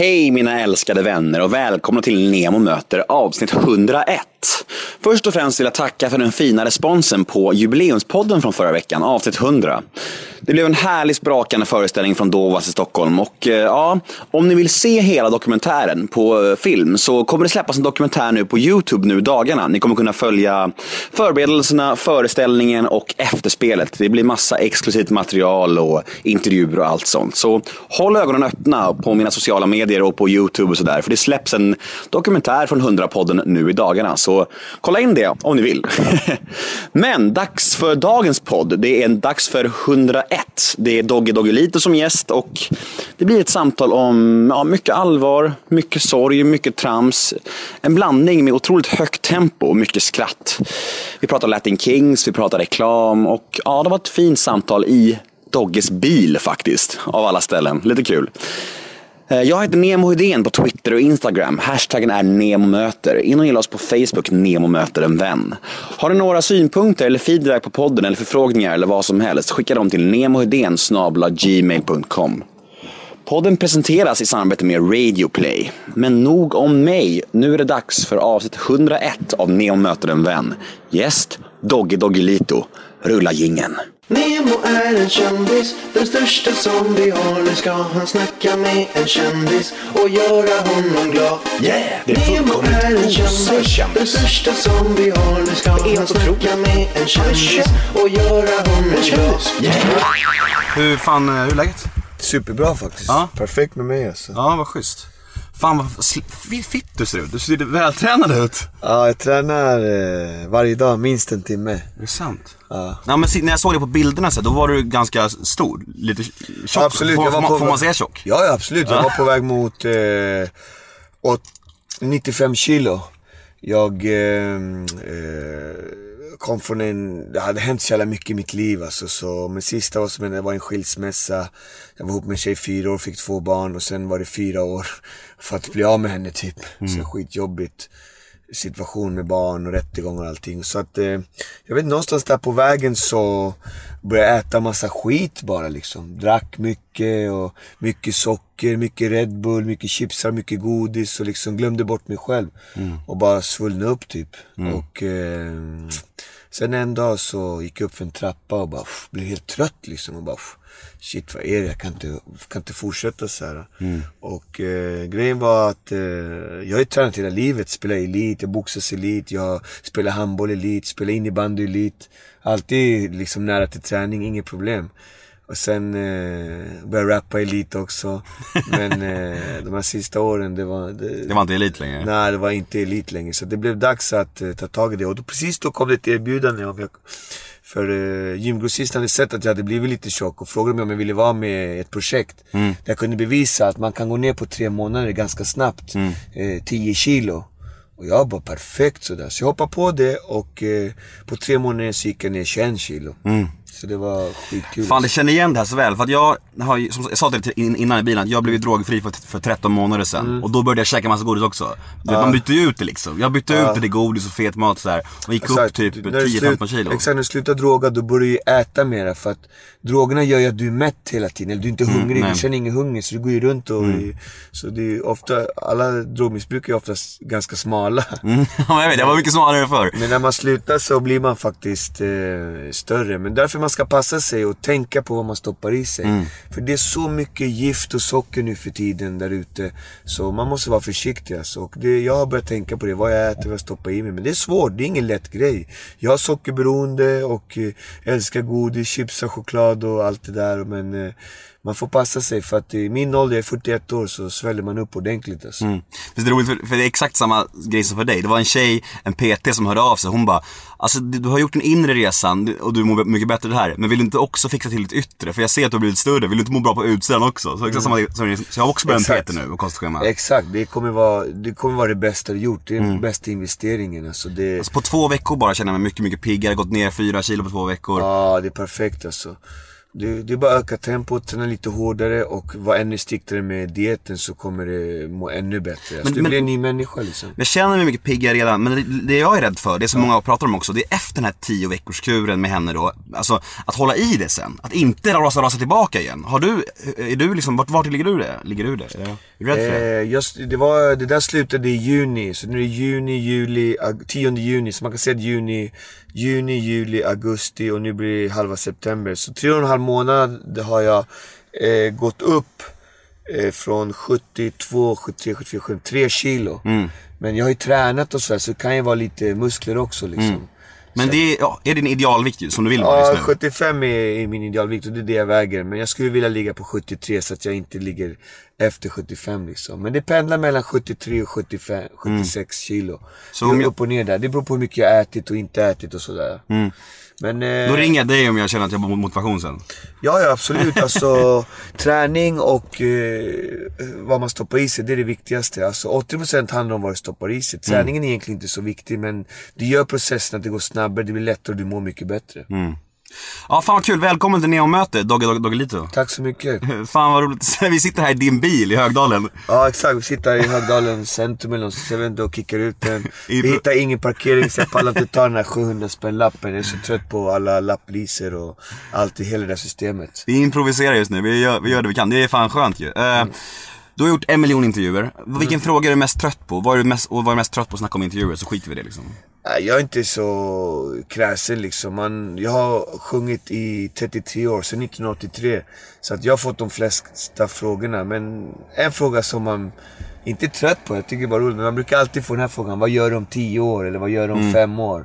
Hej mina älskade vänner och välkomna till Nemo möter avsnitt 101. Först och främst vill jag tacka för den fina responsen på jubileumspodden från förra veckan, avsnitt 100. Det blev en härlig sprakande föreställning från Dovas i Stockholm och eh, ja, om ni vill se hela dokumentären på eh, film så kommer det släppas en dokumentär nu på Youtube nu i dagarna. Ni kommer kunna följa förberedelserna, föreställningen och efterspelet. Det blir massa exklusivt material och intervjuer och allt sånt. Så håll ögonen öppna på mina sociala medier och på Youtube och sådär. För det släpps en dokumentär från 100-podden nu i dagarna. Så kolla in det om ni vill. Men dags för dagens podd. Det är en dags för 101. Det är Dogge Doggelito som gäst och det blir ett samtal om ja, mycket allvar, mycket sorg, mycket trams. En blandning med otroligt högt tempo och mycket skratt. Vi pratar Latin Kings, vi pratar reklam och ja, det var ett fint samtal i Dogges bil faktiskt, av alla ställen. Lite kul. Eh, jag heter Nemo Hedén på Twitter och Instagram. Hashtaggen är NEMOMÖTER. In och gilla oss på Facebook, Nemo möter en vän. Har du några synpunkter eller feedback på podden eller förfrågningar eller vad som helst, skicka dem till nemohedén gmail.com. Podden presenteras i samarbete med Radio Play. Men nog om mig. Nu är det dags för avsnitt 101 av Nemo möter en vän. Gäst Dogge Doggelito. Rulla jingeln. Nemo är en kändis, den största som vi har. Nu ska han snacka med en kändis och göra honom glad. Yeah! Det är Nemo är en kändis, den största som vi har. Nu ska han snacka otroligt. med en kändis känd. och göra honom glad. Yeah! Hur fan, eh, hur är läget? Superbra faktiskt. Ja. Perfekt med mig alltså. Ja, vad schysst. Fan vad fitt du ser ut. Du ser vältränad ut. Ja, jag tränar eh, varje dag minst en timme. Är det sant? Ja. Ja, men när jag såg dig på bilderna så, då var du ganska stor. Lite tjock. Absolut, Får, jag var får, på- får man säga tjock? Ja, ja absolut. Jag var på väg mot eh, åt- 95 kilo. Jag eh, eh, kom från en, det hade hänt så jävla mycket i mitt liv alltså. Så, men sista var som det var en skilsmässa. Jag var ihop med en tjej fyra år, fick två barn och sen var det fyra år för att bli av med henne typ. Så skitjobbigt situation med barn och rättegångar och allting. Så att, eh, jag vet någonstans där på vägen så började jag äta massa skit bara liksom. Drack mycket och mycket socker, mycket Red Bull, mycket chipsar, mycket godis och liksom glömde bort mig själv. Och bara svullnade upp typ. Och eh, sen en dag så gick jag upp för en trappa och bara pff, blev helt trött liksom. Och bara pff, shit vad är det? Jag kan inte, kan inte fortsätta så här. Och eh, grejen var att eh, jag har ju tränat hela livet. Spelat elit, jag boxas elit, jag spelar handboll elit, spelar innebandy elit. Alltid liksom nära till träning, inget problem. Och sen eh, började jag rappa elit också. Men eh, de här sista åren, det var... Det, Det var inte elit längre. Nej, det var inte elit längre. Så det blev dags att eh, ta tag i det. Och då, precis då kom det ett erbjudande om jag... För uh, gymgrossisten hade sett att jag hade blivit lite tjock och frågade mig om jag ville vara med i ett projekt. Mm. Där jag kunde bevisa att man kan gå ner på tre månader ganska snabbt. Mm. Eh, 10 kilo. Och jag bara perfekt sådär. Så jag hoppade på det och eh, på tre månader så gick jag ner 21 kilo. Så det var skitkul. Mm. Fan, jag känner igen det här så väl. För att jag har ju, som jag sa till dig in- innan i bilen, jag blev ju drogfri för, för 13 månader sedan. Mm. Och då började jag käka massa godis också. Du vet, Man bytte ju ut det liksom. Jag bytte ut det till godis och fet mat och sådär. Och gick upp Exakt. typ när du 10-15 slut- kilo. Exakt, när du slutar droga då börjar du ju äta mera för att drogerna gör ju att du är mätt hela tiden. Eller du är inte hungrig, Mm, nej. du känner ingen hunger så du går ju runt och... Så det är ju ofta, alla drogmissbrukare är oftast ganska smala. Mm, ja, jag vet, jag var mycket smalare förr. Men när man slutar så blir man faktiskt eh, större. Men därför man ska passa sig och tänka på vad man stoppar i sig. Mm. För det är så mycket gift och socker nu för tiden där ute. Så man måste vara försiktig alltså. Och det, jag har börjat tänka på det, vad jag äter, vad jag stoppar i mig. Men det är svårt, det är ingen lätt grej. Jag har sockerberoende och eh, älskar godis, chips och choklad och allt det där. Men eh, man får passa sig för att i min ålder, jag är 41 år, så sväljer man upp ordentligt alltså. Mm. Visst är det roligt, för, för det är exakt samma grej som för dig. Det var en tjej, en PT som hörde av sig. Hon bara, alltså du, du har gjort den inre resan och du mår mycket bättre det här. Men vill du inte också fixa till ditt yttre? För jag ser att du har blivit större. Vill du inte må bra på utsidan också? Så, exakt samma, som, så jag har också börjat en. PT nu och kostschema. Exakt, det kommer, vara, det kommer vara det bästa du gjort. Det är den bästa investeringen. Alltså det, Alltså på två veckor bara känner jag mig mycket, mycket piggare. Gått ner fyra kilo på två veckor. Ja, det är perfekt alltså. Det, det är bara att öka tempot, träna lite hårdare och vara ännu striktare med dieten så kommer det må ännu bättre. Alltså, Men- du men- blir en ny människa liksom. Jag känner mig mycket piggare redan, men det, det jag är rädd för, det som många pratar om också, det är efter den här 10 veckors kuren med henne då, alltså att hålla i det sen. Att inte rasa, rasa tillbaka igen. Har du, är du liksom, vart, vart ligger du det? Ligger du det? Är du rädd för det? Eh, just, det, var, det där slutade i juni, så nu är det juni, juli, ag- 10 juni. Så man kan säga att juni, juni, juli, augusti och nu blir det halva september. Så tre och en halv månad har jag eh, gått upp eh, från 72, 73, 74, 73 kilo. Men jag har ju tränat och så här, så det kan ju vara lite muskler också liksom. Men det är, ja, är din idealvikt som du vill vara Ja, just nu? 75 är, är min idealvikt och det är det jag väger. Men jag skulle vilja ligga på 73 så att jag inte ligger efter 75 liksom. Men det pendlar mellan 73 och 75, 76 kilo. Så jag... jag- upp och ner där. Det beror på hur mycket jag ätit och inte ätit och sådär. Men... Eh, Då ringer jag dig om jag känner att jag har motivation sen. Ja, ja absolut. Alltså träning och eh, vad man stoppar i sig, det är det viktigaste. Alltså 80% handlar om vad du stoppar i sig. Träningen är egentligen inte så viktig men det gör processen att det går snabbare, det blir lättare och du mår mycket bättre. Ja, fan vad kul. Välkommen till Neomöte, Dogge Dogge Doggelito. Tack så mycket. Fan vad roligt. Vi sitter här i din bil i Högdalen. Ja exakt, vi sitter här i Högdalen centrum eller någonstans, jag vet inte, och kickar ut den. Vi hittar ingen parkering så jag pallar inte ta den här 700 spänn lappen. Jag är så trött på alla lapplisor och allt i hela det här systemet. Vi improviserar just nu, vi gör, vi gör det vi kan. Det är fan skönt ju. Eh, du har gjort en miljon intervjuer. Vilken fråga är du mest trött på? Vad är du mest, och vad är du mest trött på att snacka om intervjuer? Så skiter vi i det liksom. Jag är inte så kräsen liksom. Man, jag har sjungit i 33 år, sedan 1983. Så att jag har fått de flesta frågorna. Men en fråga som man inte trött på, jag tycker det bara roligt. Men man brukar alltid få den här frågan. Vad gör du om 10 år? Eller vad gör du om 5 år?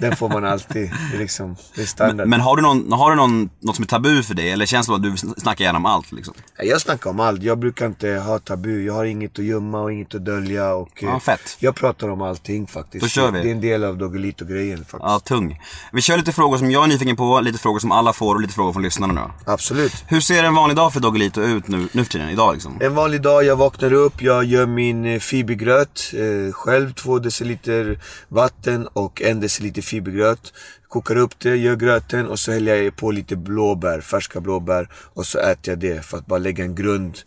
Den får man alltid. Det är liksom, det är standard. Men har du, någon, har du någon, något som är tabu för dig? Eller känns det som att du snackar gärna om allt liksom? Jag snackar om allt. Jag brukar inte ha tabu. Jag har inget att gömma och inget att dölja. Och, eh, Ja, fett. Jag pratar om allting faktiskt. Då kör vi. Det är en del av Doggelito-grejen faktiskt. Ja, tung. Vi kör lite frågor som jag är nyfiken på, lite frågor som alla får och lite frågor från lyssnarna nu. Absolut. Hur ser en vanlig dag för Doggelito ut nu, nu för tiden, idag liksom? En vanlig dag, jag vaknar upp, jag gör min eh, fibergröt eh, själv. Två deciliter vatten och en deciliter fibergröt. Kokar upp det, gör gröten och så häller jag på lite blåbär, färska blåbär. Och så äter jag det för att bara lägga en grund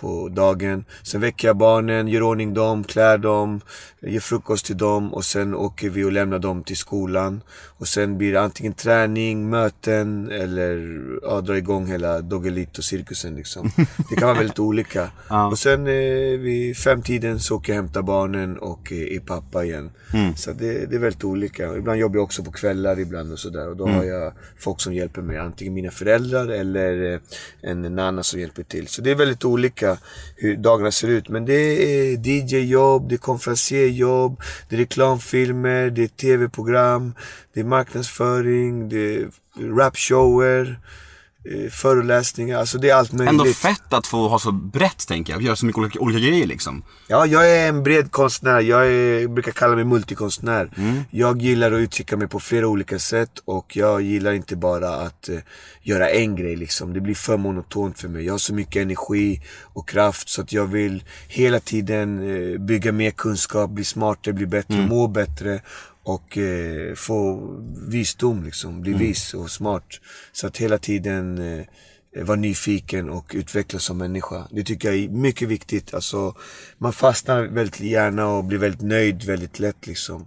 på dagen. Sen väcker jag barnen, gör ordning dem, klär dem, ger frukost till dem och sen åker vi och lämnar dem till skolan. Och sen blir det antingen träning, möten eller ja, dra igång hela Doggelito-cirkusen liksom. Det kan vara väldigt olika. Och sen eh, vid femtiden så åker jag och hämtar barnen och eh, är pappa igen. Så det, det är väldigt olika. Ibland jobbar jag också på kvällar ibland och sådär. Och då har jag folk som hjälper mig. Antingen mina föräldrar eller eh, en nanna som hjälper till. Så det är väldigt olika hur dagarna ser ut. Men det är DJ-jobb, det är konferencierjobb, det är reklamfilmer, det är tv-program, det är marknadsföring, det är rapshower, föreläsningar. Alltså det är allt möjligt. Ändå fett att få ha så brett tänker jag, göra så mycket olika, olika grejer liksom. Ja, jag är en bred konstnär. Jag är, brukar kalla mig multikonstnär. Jag gillar att uttrycka mig på flera olika sätt och jag gillar inte bara att eh, göra en grej liksom. Det blir för monotont för mig. Jag har så mycket energi och kraft så att jag vill hela tiden eh, bygga mer kunskap, bli smartare, bli bättre, må bättre och eh, få visdom liksom. Bli vis och smart. Så att hela tiden eh, vara nyfiken och utvecklas som människa. Det tycker jag är mycket viktigt. Alltså, man fastnar väldigt gärna och blir väldigt nöjd väldigt lätt liksom.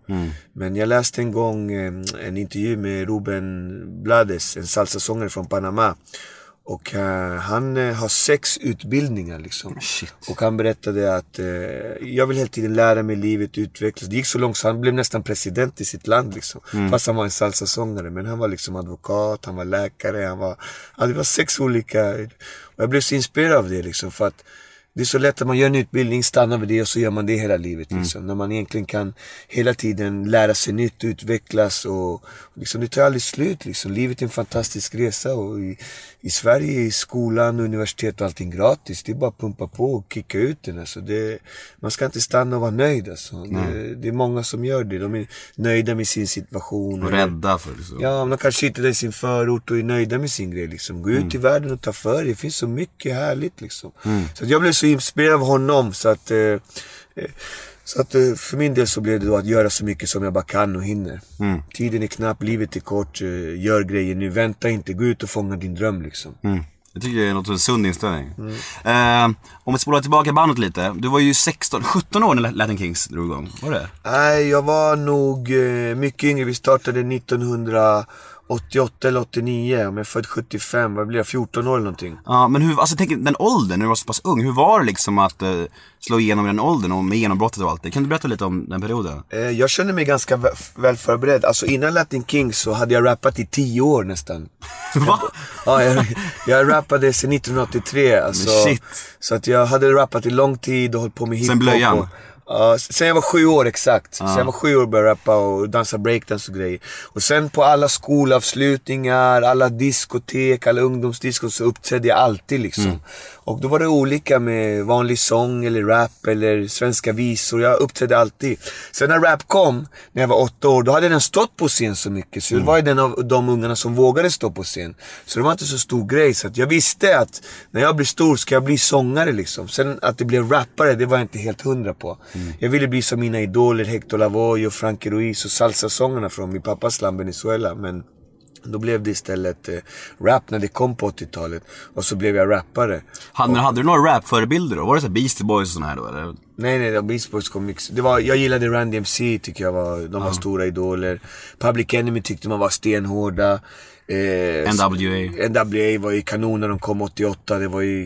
Men jag läste en gång eh, en intervju med Ruben Blades, en salsasångare från Panama. Och eh, han eh, har sex utbildningar liksom. Shit. Och han berättade att eh, jag vill hela tiden lära mig livet, utvecklas. Det gick så långt så han blev nästan president i sitt land liksom. Fast han var en salsasångare. Men han var liksom advokat, han var läkare, han var... Ja, det var sex olika... Och jag blev så inspirerad av det liksom. För att det är så lätt att man gör en utbildning, stannar vid det och så gör man det hela livet. Liksom. När man egentligen kan hela tiden lära sig nytt, utvecklas och, liksom, det tar aldrig slut. Liksom. Livet är en fantastisk resa och i, i Sverige är skolan, universitet och allting gratis. Det är bara att pumpa på och kicka ut den. Alltså. Det, man ska inte stanna och vara nöjd. Alltså. Det, det är många som gör det. De är nöjda med sin situation. Och rädda för det så. Ja, de kanske sitter där i sin förort och är nöjda med sin grej. Liksom. Gå Mm. ut i världen och ta för dig. Det finns så mycket härligt liksom. Så att jag blev så inspirerad av honom så att... Eh, eh, Så att eh, för min del så blev det då att göra så mycket som jag bara kan och hinner. Tiden är knapp, livet är kort, gör grejer nu. Vänta inte, gå ut och fånga din dröm liksom. Mm. Jag tycker det är något en sund inställning. Eh, om vi spolar tillbaka bandet lite. Du var ju 16, 17 år när Latin Kings drog igång. Var det? Nej, jag var nog mycket yngre. Vi startade 1988 eller 89. Om jag är född 75, vad blir jag? 14 år eller någonting. Ja, men hur, alltså tänk den åldern, när du var så pass ung. Hur var det liksom att eh, slå igenom i den åldern och med genombrottet och allt det? Kan du berätta lite om den perioden? Eh, jag kände mig ganska vä- väl förberedd. Alltså innan Latin Kings så hade jag rappat i 10 år nästan. Va? Ja, jag, jag rappade sedan 1983. Alltså, Men shit. Så att jag hade rappat i lång tid och hållit på med hiphop. blöjan? Och, ja, sen jag var sju år exakt. Sen jag var sju år började jag rappa och dansa breakdance och grejer. Och sen på alla skolavslutningar, alla diskotek, alla ungdomsdiskon så uppträdde jag alltid liksom. Mm. Och då var det olika med vanlig sång eller rap eller svenska visor. Jag uppträdde alltid. Sen när rap kom, när jag var åtta år, då hade den stått på scen så mycket. Så jag var ju den av de ungarna som vågade stå på scen. Så det var inte så stor grej. Så jag visste att när jag blir stor ska jag bli sångare liksom. Sen att det blev rappare, det var jag inte helt hundra på. Jag ville bli som mina idoler Hector Lavoe och Frankie Ruiz och salsasångarna från min pappas land Venezuela. Men då blev det istället eh, rap när det kom på 80-talet. Och så blev jag rappare. Hade, hade du några rap-förebilder då? Var det så Beastie Boys och såna här då eller? Nej nej, de Beast Boys kom mycket. Det var, jag gillade Randy MC tycker jag var, de var stora idoler. Public Enemy tyckte man var stenhårda. Eh, NWA. NWA var ju kanon när de kom 88. Det var ju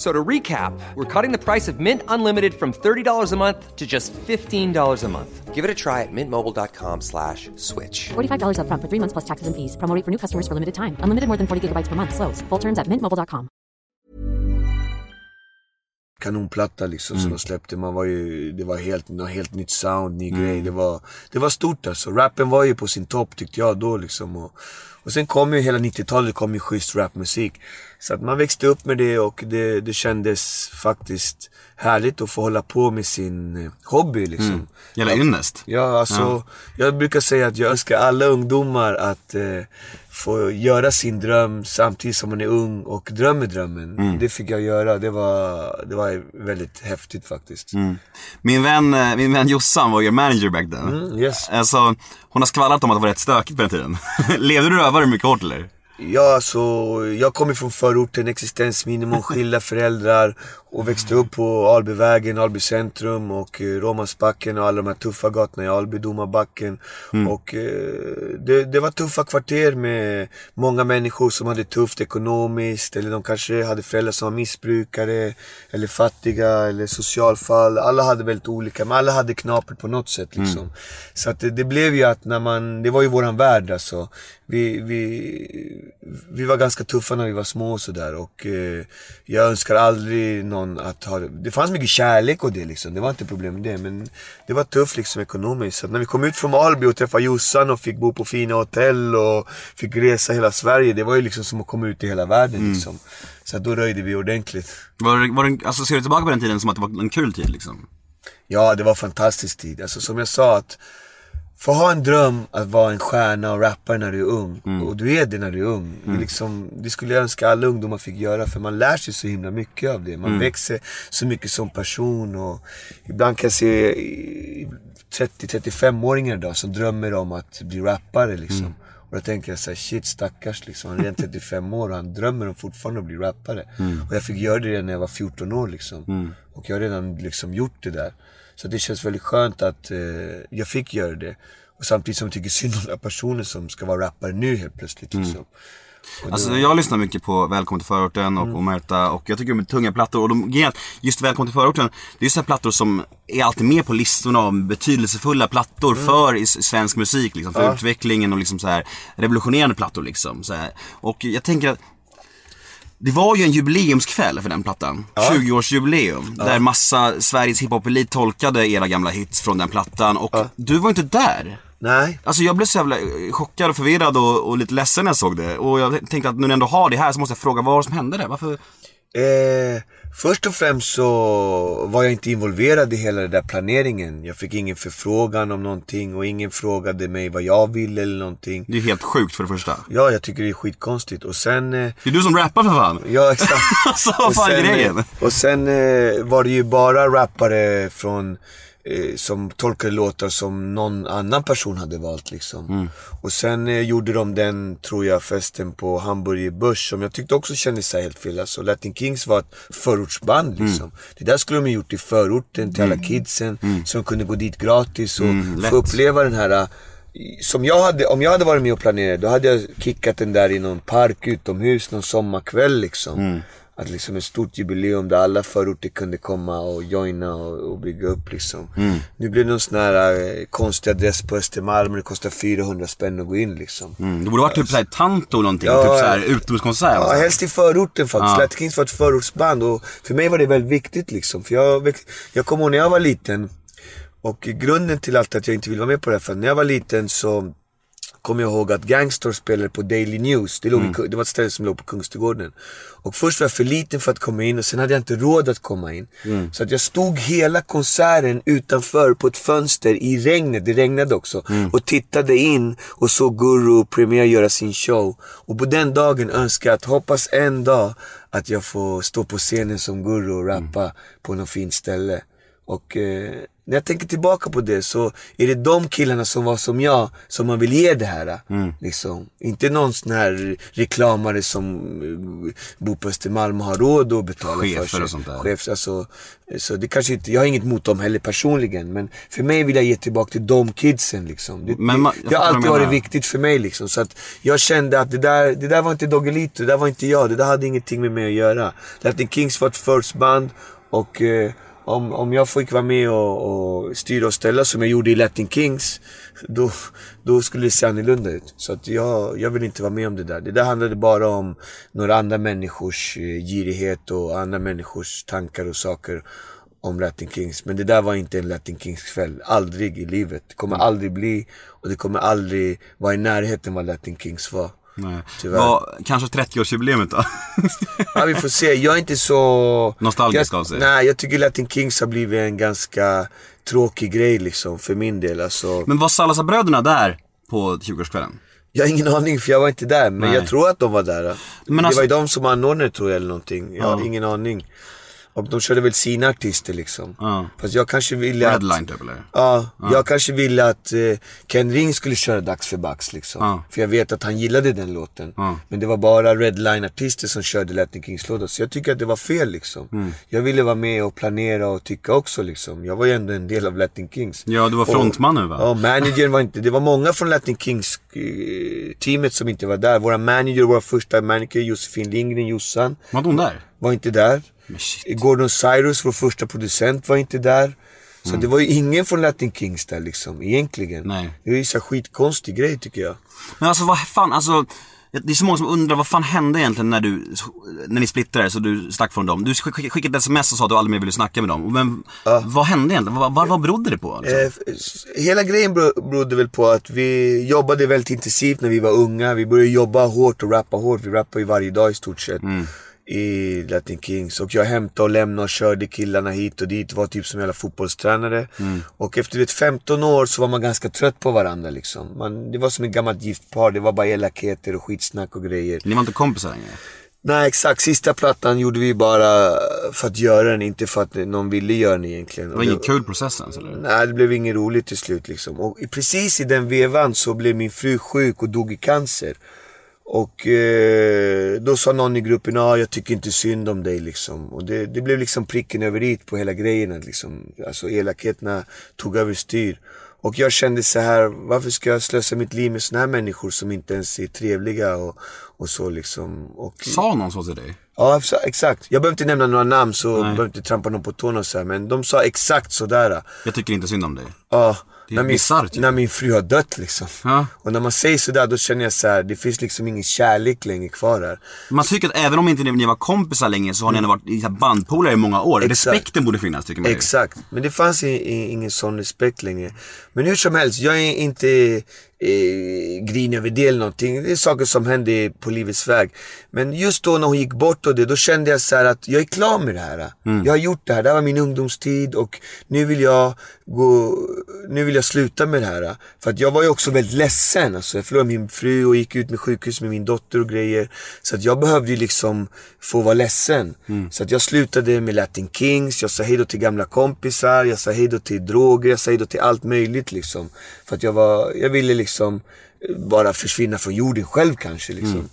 F- So to recap, we're cutting the price of Mint Unlimited from $30 a month to just $15 a month. Give it a try at mintmobile.com slash switch. $45 upfront for three months plus taxes and fees. Promo rate for new customers for limited time. Unlimited more than 40 gigabytes per month. Slows. Full terms at mintmobile.com. kanonplatta liksom som mm. de släppte. Man var ju, det var helt, något helt nytt sound, ny mm. grej. Det var, det var stort alltså. Rappen var ju på sin topp tyckte jag då liksom. Och, och sen kom ju hela 90-talet kom ju schysst rapmusik. Så att man växte upp med det och det, det kändes faktiskt härligt att få hålla på med sin eh, hobby liksom. Jävla ynnest. Ja, alltså, jag brukar säga att jag önskar alla ungdomar att eh, få göra sin dröm samtidigt som man är ung och drömmer drömmen. Det fick jag göra. Det var, det var väldigt häftigt faktiskt. Min vän, eh, min vän Jossan var ju manager back then. Mm, yes. Alltså, hon har skvallrat om att det var rätt stökigt på den tiden. Levde du och övade mycket hårt eller? Ja, alltså, jag kommer från förorten, existensminimum, skilda föräldrar och växte upp på Albyvägen, Alby centrum och eh, Råmansbacken och alla de här tuffa gatorna i Alby, Domarbacken. Och eh, det, det var tuffa kvarter med många människor som hade tufft ekonomiskt eller de kanske hade föräldrar som var missbrukare eller fattiga eller socialfall. Alla hade väldigt olika, men alla hade knapert på något sätt liksom. Så att det, det blev ju att när man, det var ju våran värld alltså. Vi, vi, vi var ganska tuffa när vi var små och sådär och eh, jag önskar aldrig någon att ha det. Fanns mycket kärlek och det liksom, det var inte problem med det men det var tufft liksom ekonomiskt. Så när vi kom ut från Alby och träffade Jossan och fick bo på fina hotell och fick resa hela Sverige, det var ju liksom som att komma ut i hela världen liksom. Så då röjde vi ordentligt. Var, var det, alltså ser du tillbaka på den tiden som att det var en kul tid liksom? Ja, det var en fantastisk tid. Alltså som jag sa att få ha en dröm att vara en stjärna och rappare när du är ung. Mm. Och du är det när du är ung. Det, är liksom, det skulle jag önska alla ungdomar fick göra för man lär sig så himla mycket av det. Man Mm. växer så mycket som person och ibland kan jag se i- 30-35-åringar idag som drömmer om att bli rappare liksom. Mm. Och då tänker jag såhär, shit stackars liksom. Han är redan 35 år och han drömmer om fortfarande att bli rappare. Mm. Och jag fick göra det när jag var 14 år liksom. Och jag har redan liksom gjort det där. Så det känns väldigt skönt att eh, jag fick göra det. Och samtidigt som jag tycker synd om den här personen som ska vara rappare nu helt plötsligt liksom. Alltså jag lyssnar mycket på Välkommen till förorten och Mm. Omerta och jag tycker de är tunga plattor och de, just Välkommen till förorten, det är ju sådana plattor som är alltid med på listorna av betydelsefulla plattor Mm. för svensk musik liksom, för utvecklingen och liksom så här revolutionerande plattor liksom. Så här. Och jag tänker att det var ju en jubileumskväll för den plattan. 20-årsjubileum. Där massa Sveriges hiphop-elit tolkade era gamla hits från den plattan och du var inte där. Nej, Alltså jag blev så jävla eh, chockad och förvirrad och, och lite ledsen när jag såg det. Och jag tänkte att nu när jag ändå har det här så måste jag fråga vad som hände där? Varför? Eh, först och främst så var jag inte involverad i hela den där planeringen. Jag fick ingen förfrågan om någonting och ingen frågade mig vad jag ville eller någonting. Det är helt sjukt för det första. Ja, jag tycker det är skitkonstigt. Och sen... Eh, Det är du som rappar för fan. ja, exakt. Alltså vad fan är grejen? eh, och sen eh, var det ju bara rappare från eh, som tolkade låtar som någon annan person hade valt liksom. Mm. Och sen eh, gjorde de den, tror jag, festen på Hamburger Börs som jag tyckte också kändes så helt fel. Alltså Latin Kings var ett förortsband Mm. liksom. Det där skulle de ha gjort i förorten till alla kidsen. Så de kunde gå dit gratis och Mm, få uppleva den här eh, som jag hade, om jag hade varit med och planerat, då hade jag kickat den där i någon park utomhus någon sommarkväll liksom. Att liksom ett stort jubileum där alla förorter kunde komma och joina och, och bygga upp liksom. Mm. Nu blir det någon sån här eh, konstig adress på Östermalm och det kostar 400 spänn att gå in liksom. Mm, det borde varit typ såhär Tanto eller någonting, Ja, typ såhär utomhuskonsert. Ja, helst i förorten faktiskt. Ja. Latin Kings var ett förortsband och för mig var det väldigt viktigt liksom. För jag, jag kommer ihåg när jag var liten och grunden till allt att jag inte vill vara med på det här, för när jag var liten så kommer jag ihåg att Gangster spelade på Daily News. Det, låg i Ku- det var ett ställe som låg på Kungsträdgården. Och först var jag för liten för att komma in och sen hade jag inte råd att komma in. Så att jag stod hela konserten utanför på ett fönster i regnet, det regnade också. Och tittade in och såg Guru Premier göra sin show. Och på den dagen önskade jag att hoppas en dag att jag får stå på scenen som Guru och rappa på något fint ställe. Och eh, när jag tänker tillbaka på det så är det de killarna som var som jag som man vill ge det här. Liksom. Inte någon sån här reklamare som eh, bor på Östermalm och har råd att betala Chefer för sig. och sånt där. Chefs, alltså, så det kanske inte, jag har inget mot dem heller personligen. Men för mig vill jag ge tillbaka till de kidsen liksom. Det, Men ma- jag det, har alltid varit viktigt för mig liksom. Så att jag kände att det där, det där var inte Doggelito, det där var inte jag. Det där hade ingenting med mig att göra. Latin Kings var ett first band och eh, om, om jag fick vara med och, och styra och ställa som jag gjorde i Latin Kings, då, då skulle det se annorlunda ut. Så att jag, jag vill inte vara med om det där. Det där handlade bara om några andra människors eh, girighet och andra människors tankar och saker om Latin Kings. Men det där var inte en Latin Kings kväll. Aldrig i livet. Det kommer aldrig bli och det kommer aldrig vara i närheten vad Latin Kings var. Nej. Tyvärr. Kanske 30-årsjubileet då? Ja, vi får se. Jag är inte så... Nostalgisk jag, av sig. Nej, jag tycker Latin Kings har blivit en ganska tråkig grej liksom, för min del. Alltså, Men var Salazar-bröderna där på 20-årskvällen? jag har ingen aning för jag var inte där, men Nej. jag tror att de var där. Men det alltså- var ju de som anordnade tror jag eller någonting. Jag har Ja. ingen aning. Och de körde väl sina artister liksom. Ja. Fast jag kanske ville att... Redline typ eller? Ja, jag kanske ville att eh, Ken Ring skulle köra Dags för Bax liksom. Ja. För jag vet att han gillade den låten. Ja. Men det var bara Redline-artister som körde Latin Kings-låtar. Så jag tycker att det var fel liksom. Mm. Jag ville vara med och planera och tycka också liksom. Jag var ju ändå en del av Latin Kings. Ja, du var frontman nu va? Ja, managern var inte, det var många från Latin Kings-teamet som inte var där. Våra manager, våra första manager, Josefin Lindgren, Jossan, Var hon där? var inte där. Gordon Cyrus, vår första producent, var inte där. Så Mm. det var ju ingen från Latin Kings där liksom, egentligen. Nej. Det är ju så här skitkonstig grej tycker jag. Men alltså vad fan, alltså det är så många som undrar vad fan hände egentligen när du, när ni splittrade så du stack från dem? Du skick- skickade ett sms och sa att du aldrig mer ville snacka med dem. Men vad hände egentligen? Vad, vad, vad berodde det på? Liksom? Eh, hela grejen bero- berodde väl på att vi jobbade väldigt intensivt när vi var unga. Vi började jobba hårt och rappa hårt. Vi rappade ju varje dag i stort sett. I Latin Kings. Och jag hämtade och lämnade och körde killarna hit och dit. Var typ som jävla fotbollstränare. Och efter vet, 15 år så var man ganska trött på varandra liksom. Man, det var som ett gammalt gift par. Det var bara elakheter och skitsnack och grejer. Ni var inte kompisar längre? Nej exakt, sista plattan gjorde vi bara för att göra den, inte för att någon ville göra den egentligen. Det var ingen kul process ens eller? Nej, det blev inget roligt till slut liksom. Och precis i den vevan så blev min fru sjuk och dog i cancer. Och eh, då sa någon i gruppen, ah, jag tycker inte synd om dig liksom. Och det, det blev liksom pricken över i på hela grejen. Liksom. Alltså elakheterna tog över styr. Och jag kände så här, varför ska jag slösa mitt liv med såna här människor som inte ens är trevliga och, och så liksom. Och, Sa någon så till dig? Ja, exa- exakt. Jag behöver inte nämna några namn så jag behöver inte trampa någon på tårna så här, Men de sa exakt sådär. Jag tycker inte synd om dig. Ja, när min, bisarrt ju. när min fru har dött liksom. Ja. Och när man säger sådär då känner jag så här, det finns liksom ingen kärlek längre kvar här. Man tycker att även om inte ni var kompisar länge så har ni ändå varit bandpolare i många år. Exakt. Respekten borde finnas tycker man. Exakt, men det fanns ingen sån respekt längre. Men hur som helst, jag är inte eh, grinig över det eller någonting. Det är saker som händer på livets väg. Men just då när hon gick bort och det, då kände jag så här att jag är klar med det här. Jag har gjort det här, det här var min ungdomstid och nu vill jag gå, nu vill jag sluta med det här. För att jag var ju också väldigt ledsen. Alltså, jag förlorade min fru och gick ut med sjukhus med min dotter och grejer. Så att jag behövde ju liksom få vara ledsen. Så att jag slutade med Latin Kings, jag sa hejdå till gamla kompisar, jag sa hejdå till droger, jag sa hejdå till allt möjligt liksom. För att jag var, jag ville liksom bara försvinna från jorden själv kanske liksom.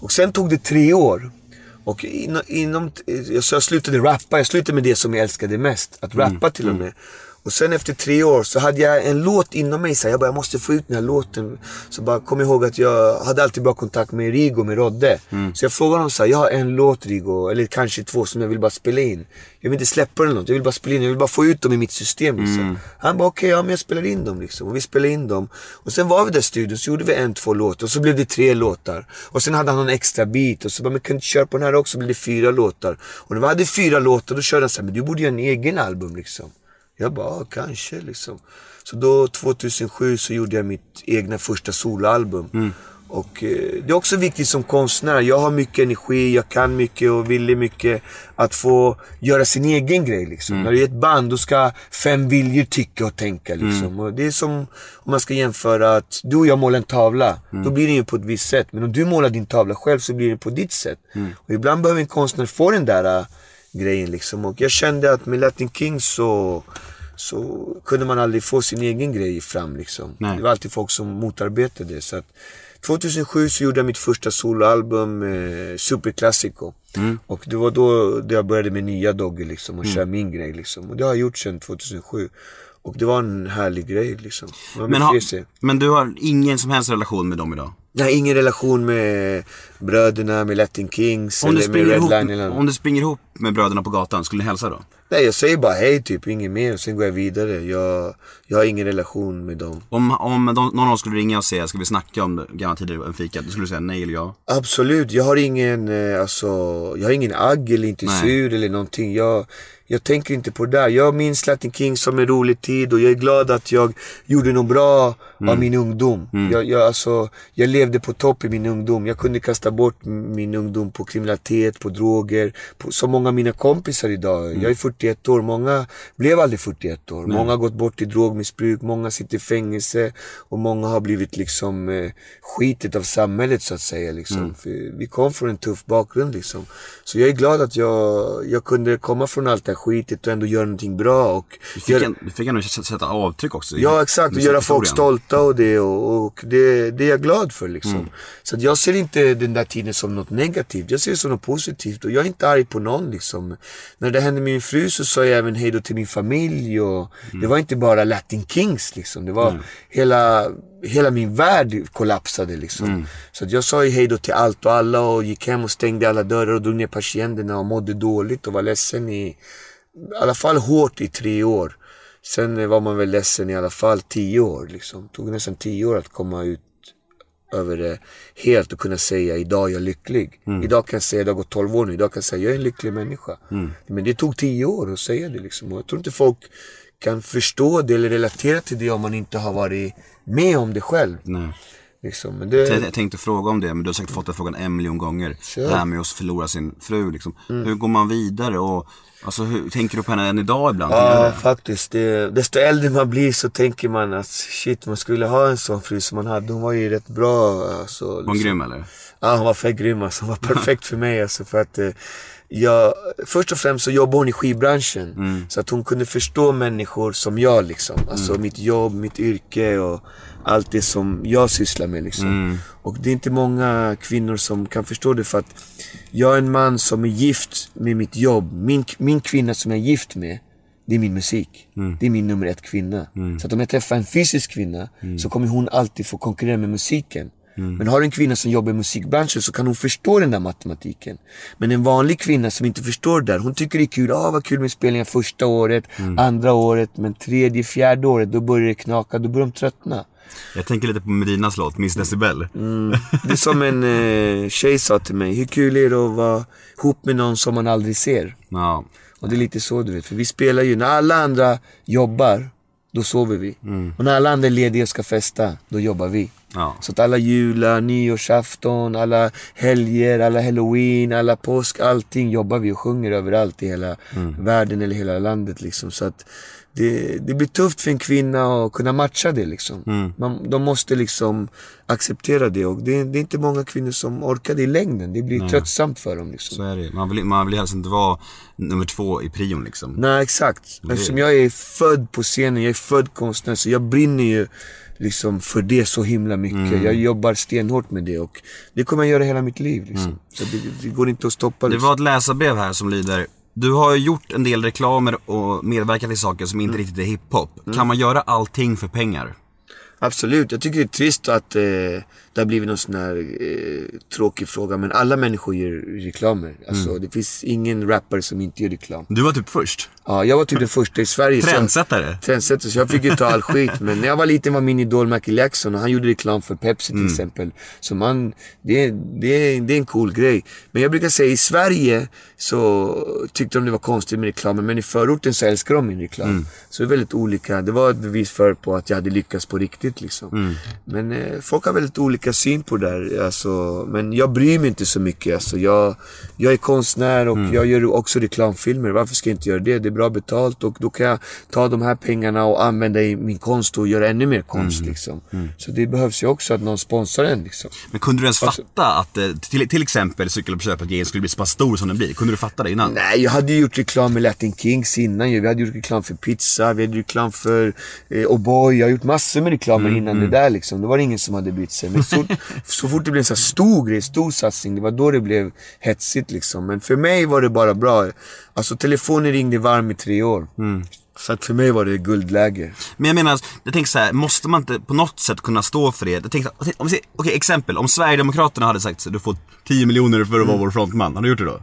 Och sen tog det tre år. Och inom, inom, så jag slutade rappa, jag slutade med det som jag älskade mest. Att rappa till och med. Och sen efter tre år så hade jag en låt inom mig. Så här, jag bara, jag måste få ut den här låten. Så bara kom ihåg att jag hade alltid bra kontakt med Rigo, med Rodde. Så jag frågade honom så här, jag har en låt Rigo, eller kanske två som jag vill bara spela in. Jag vill inte släppa den något, jag vill bara spela in, jag vill bara få ut dem i mitt system liksom. Han bara, okej, ja men jag spelar in dem liksom. Och vi spelade in dem. Och sen var vi där i studion, så gjorde vi en, två låtar. Och så blev det tre låtar. Och sen hade han någon extra beat. Och så bara, men kan du inte köra på den här också? Så blev det fyra låtar. Och när vi hade fyra låtar, då körde han så här, men du borde göra en egen album liksom. Jag bara, ja, kanske liksom. Så då 2007 så gjorde jag mitt egna första soloalbum. Och eh, det är också viktigt som konstnär. Jag har mycket energi, jag kan mycket och vill mycket. Att få göra sin egen grej liksom. När det är ett band, då ska fem viljor tycka och tänka liksom. Och det är som om man ska jämföra att du och jag målar en tavla. Då blir det ju på ett visst sätt. Men om du målar din tavla själv så blir det på ditt sätt. Och ibland behöver en konstnär få den där äh, grejen liksom. Och jag kände att med Latin Kings så, så kunde man aldrig få sin egen grej fram liksom. Nej. Det var alltid folk som motarbetade det. Så att 2007 så gjorde jag mitt första soloalbum, eh, Super Classico. Och det var då jag började med nya Doggy liksom och köra min grej liksom. Och det har jag gjort sedan 2007. Och det var en härlig grej liksom. Men, har, men du har ingen som helst relation med dem idag? Har ingen relation med bröderna, med Latin Kings Om eller med Redline om du springer ihop med bröderna på gatan, skulle ni hälsa då? Nej, jag säger bara hej typ, inget mer. Sen går jag vidare. Jag, jag har ingen relation med dem. Om, om de, någon av dem skulle ringa och säga, ska vi snacka om gamla tider, en fika? Då skulle du säga nej eller ja? Absolut, jag har ingen, eh, alltså, jag har ingen agg eller inte Nej. sur eller någonting. Jag, jag tänker inte på det där. Jag minns Latin King som en rolig tid och jag är glad att jag gjorde något bra av min ungdom. Jag, jag, alltså, jag levde på topp i min ungdom. Jag kunde kasta bort min ungdom på kriminalitet, på droger. På, som många av mina kompisar idag. Jag är 41 år, många blev aldrig 41 år. Många har gått bort i drogmissbruk, många sitter i fängelse och många har blivit liksom eh, skitet av samhället så att säga. Liksom. För vi kom från en tuff bakgrund liksom. Så jag är glad att jag, jag kunde komma från allt det skitet och ändå göra någonting bra. Och Du fick, göra- en, du fick ändå sätta avtryck också. Ja exakt, och göra folk stolta och det och, och det, det är jag glad för liksom. Så att jag ser inte den där tiden som något negativt, jag ser det som något positivt och jag är inte arg på någon liksom. När det hände med min fru så sa jag även hej då till min familj och det var inte bara Latin Kings liksom. Det var hela, hela min värld kollapsade liksom. Så att jag sa ju hej då till allt och alla och gick hem och stängde alla dörrar och drog ner persiennerna och mådde dåligt och var ledsen i, i alla fall hårt i tre år. Sen var man väl ledsen i alla fall tio år liksom. Det tog nästan tio år att komma ut över det helt och kunna säga idag är jag lycklig. Idag kan jag säga, det har gått 12 år nu, idag kan jag säga jag är en lycklig människa. Men det tog tio år att säga det liksom. Och jag tror inte folk kan förstå det eller relatera till det om man inte har varit med om det själv. Nej. Liksom. Men det, Jag, tänkte fråga om det, men du har säkert fått den frågan en miljon gånger. Kör. Det här med att förlora sin fru liksom. Hur går man vidare och alltså, hur, tänker du på henne än idag ibland? Ja, faktiskt. Det, desto äldre man blir så tänker man att shit, man skulle ha en sån fru som man hade. Hon var ju rätt bra. Alltså, Var hon grym eller? Ja, hon var fett grym alltså. Hon var perfekt för mig alltså. För att eh, jag, först och främst så jobbade hon i skivbranschen. Mm. Så att hon kunde förstå människor som jag liksom. Alltså Mm. mitt jobb, mitt yrke och allt det som jag sysslar med liksom. Mm. Och det är inte många kvinnor som kan förstå det för att jag är en man som är gift med mitt jobb. Min, min kvinna som jag är gift med, det är min musik. Det är min nummer ett kvinna. Så att om jag träffar en fysisk kvinna så kommer hon alltid få konkurrera med musiken. Men har du en kvinna som jobbar i musikbranschen så kan hon förstå den där matematiken. Men en vanlig kvinna som inte förstår det där, hon tycker det är kul. Ah, vad kul med spelningar första året, andra året, men tredje, fjärde året, då börjar det knaka, då börjar de tröttna. Jag tänker lite på Medinas låt, Miss Decibel. Det är som en eh, tjej sa till mig, hur kul är det att vara ihop med någon som man aldrig ser? Ja. Och det är lite så du vet, för vi spelar ju, när alla andra jobbar, då sover vi. Och när alla andra är lediga och ska festa, då jobbar vi. Ja. Så att alla jular, nyårsafton, alla helger, alla halloween, alla påsk, allting jobbar vi och sjunger överallt i hela världen eller hela landet liksom. Så att det, det blir tufft för en kvinna att kunna matcha det liksom. Man, de måste liksom acceptera det och det, det är inte många kvinnor som orkar det i längden. Det blir tröttsamt för dem liksom. Så är det Man vill, man vill helst inte vara nummer två i prion liksom. Nej exakt. Eftersom jag är född på scenen, jag är född konstnär så jag brinner ju liksom för det så himla mycket. Jag jobbar stenhårt med det och det kommer jag göra hela mitt liv liksom. Så det, det går inte att stoppa Det liksom. var ett läsarbrev här som lyder Du har gjort en del reklamer och medverkat i saker som inte riktigt är hiphop. Kan man göra allting för pengar? Absolut, jag tycker det är trist att eh, det har blivit någon sån här eh, tråkig fråga. Men alla människor gör reklamer. Alltså det finns ingen rappare som inte gör reklam. Du var typ först. Ja, jag var typ den första i Sverige. så jag- Trendsättare. Så jag fick ju ta all skit. Men när jag var liten var min idol Michael Jackson och han gjorde reklam för Pepsi till exempel. Så man, det, är- det, det är en cool grej. Men jag brukar säga i Sverige så tyckte de det var konstigt med reklamen. Men i förorten så älskar de min reklam. Så det är väldigt olika. Det var ett bevis för på att jag hade lyckats på riktigt liksom. Men eh, folk har väldigt olika syn på det där. Alltså, men jag bryr mig inte så mycket. Alltså, jag, jag är konstnär och jag gör också reklamfilmer. Varför ska jag inte göra det? Det är bra betalt och då kan jag ta de här pengarna och använda i min konst och göra ännu mer konst. Liksom. Så det behövs ju också att någon sponsrar en. Liksom. Men kunde du ens Alltså- fatta att eh, till, till exempel cykeluppköpet-grejen skulle bli så pass stor som den blir? Kunde du fatta det innan? Nej, jag hade ju gjort reklam med Latin Kings innan. Vi hade gjort reklam för pizza, vi hade gjort reklam för eh, O'boy. Jag har gjort massor med reklamer innan det där liksom. Det var ingen som hade brytt sig. Men så, så fort det blev en stor grej, stor satsning, det var då det blev hetsigt liksom. Men för mig var det bara bra. Alltså telefonen ringde varm i tre år. Så att för mig var det guldläge. Men jag menar, jag tänker så här, måste man inte på något sätt kunna stå för det? Jag tänkte, om okej exempel, om Sverigedemokraterna hade sagt så du får 10 miljoner för att vara vår frontman, hade du gjort det då?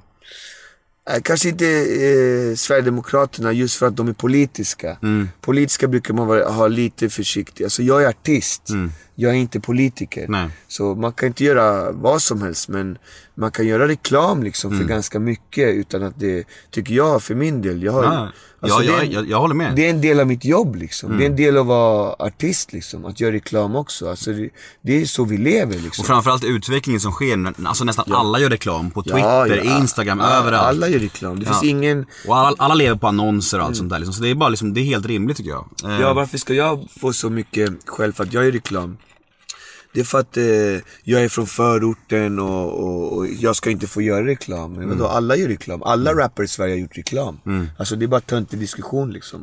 Kanske inte eh, Sverigedemokraterna just för att de är politiska. Politiska brukar man vara, ha lite försiktig. Alltså jag är artist. Jag är inte politiker. Nej. Så man kan inte göra vad som helst men man kan göra reklam liksom för ganska mycket utan att det, tycker jag för min del. Jag, har, Ja, alltså, ja, jag, en- jag, jag håller med. det är en del av mitt jobb liksom. Det är en del av att vara artist liksom. Att göra reklam också. Alltså det, det är så vi lever liksom. Och framförallt utvecklingen som sker, alltså nästan alla gör reklam på Twitter, Ja, ja. Instagram, Ja, överallt. Alla gör reklam. Det Ja. finns ingen... Och alla, alla lever på annonser och allt sånt där liksom. Så det är bara liksom, det är helt rimligt tycker jag. Eh, Ja, varför ska jag få så mycket själv för att jag gör reklam? Det är för att eh, jag är från förorten och, och, och jag ska inte få göra reklam. Men vadå, alla gör reklam. Alla rappare i Sverige har gjort reklam. Alltså det är bara töntig diskussion liksom.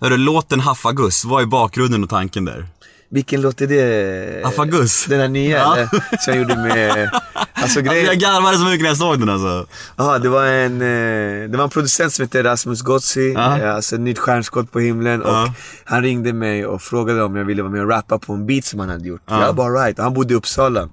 Hörru, låten Haffagus, vad är bakgrunden och tanken där? Vilken låt är det? Haffagus. Den här nya Ja. eller? Som jag gjorde med... Alltså Alltså, jag grejen... garvade så mycket när jag såg den alltså. Aha, det var en, eh, det var en producent som hette Rasmus Gozzi, Ja. eh, alltså nytt stjärnskott på himlen. Och Ja. han ringde mig och frågade om jag ville vara med och rappa på en beat som han hade gjort. Jag bara right. Och han bodde i Uppsala.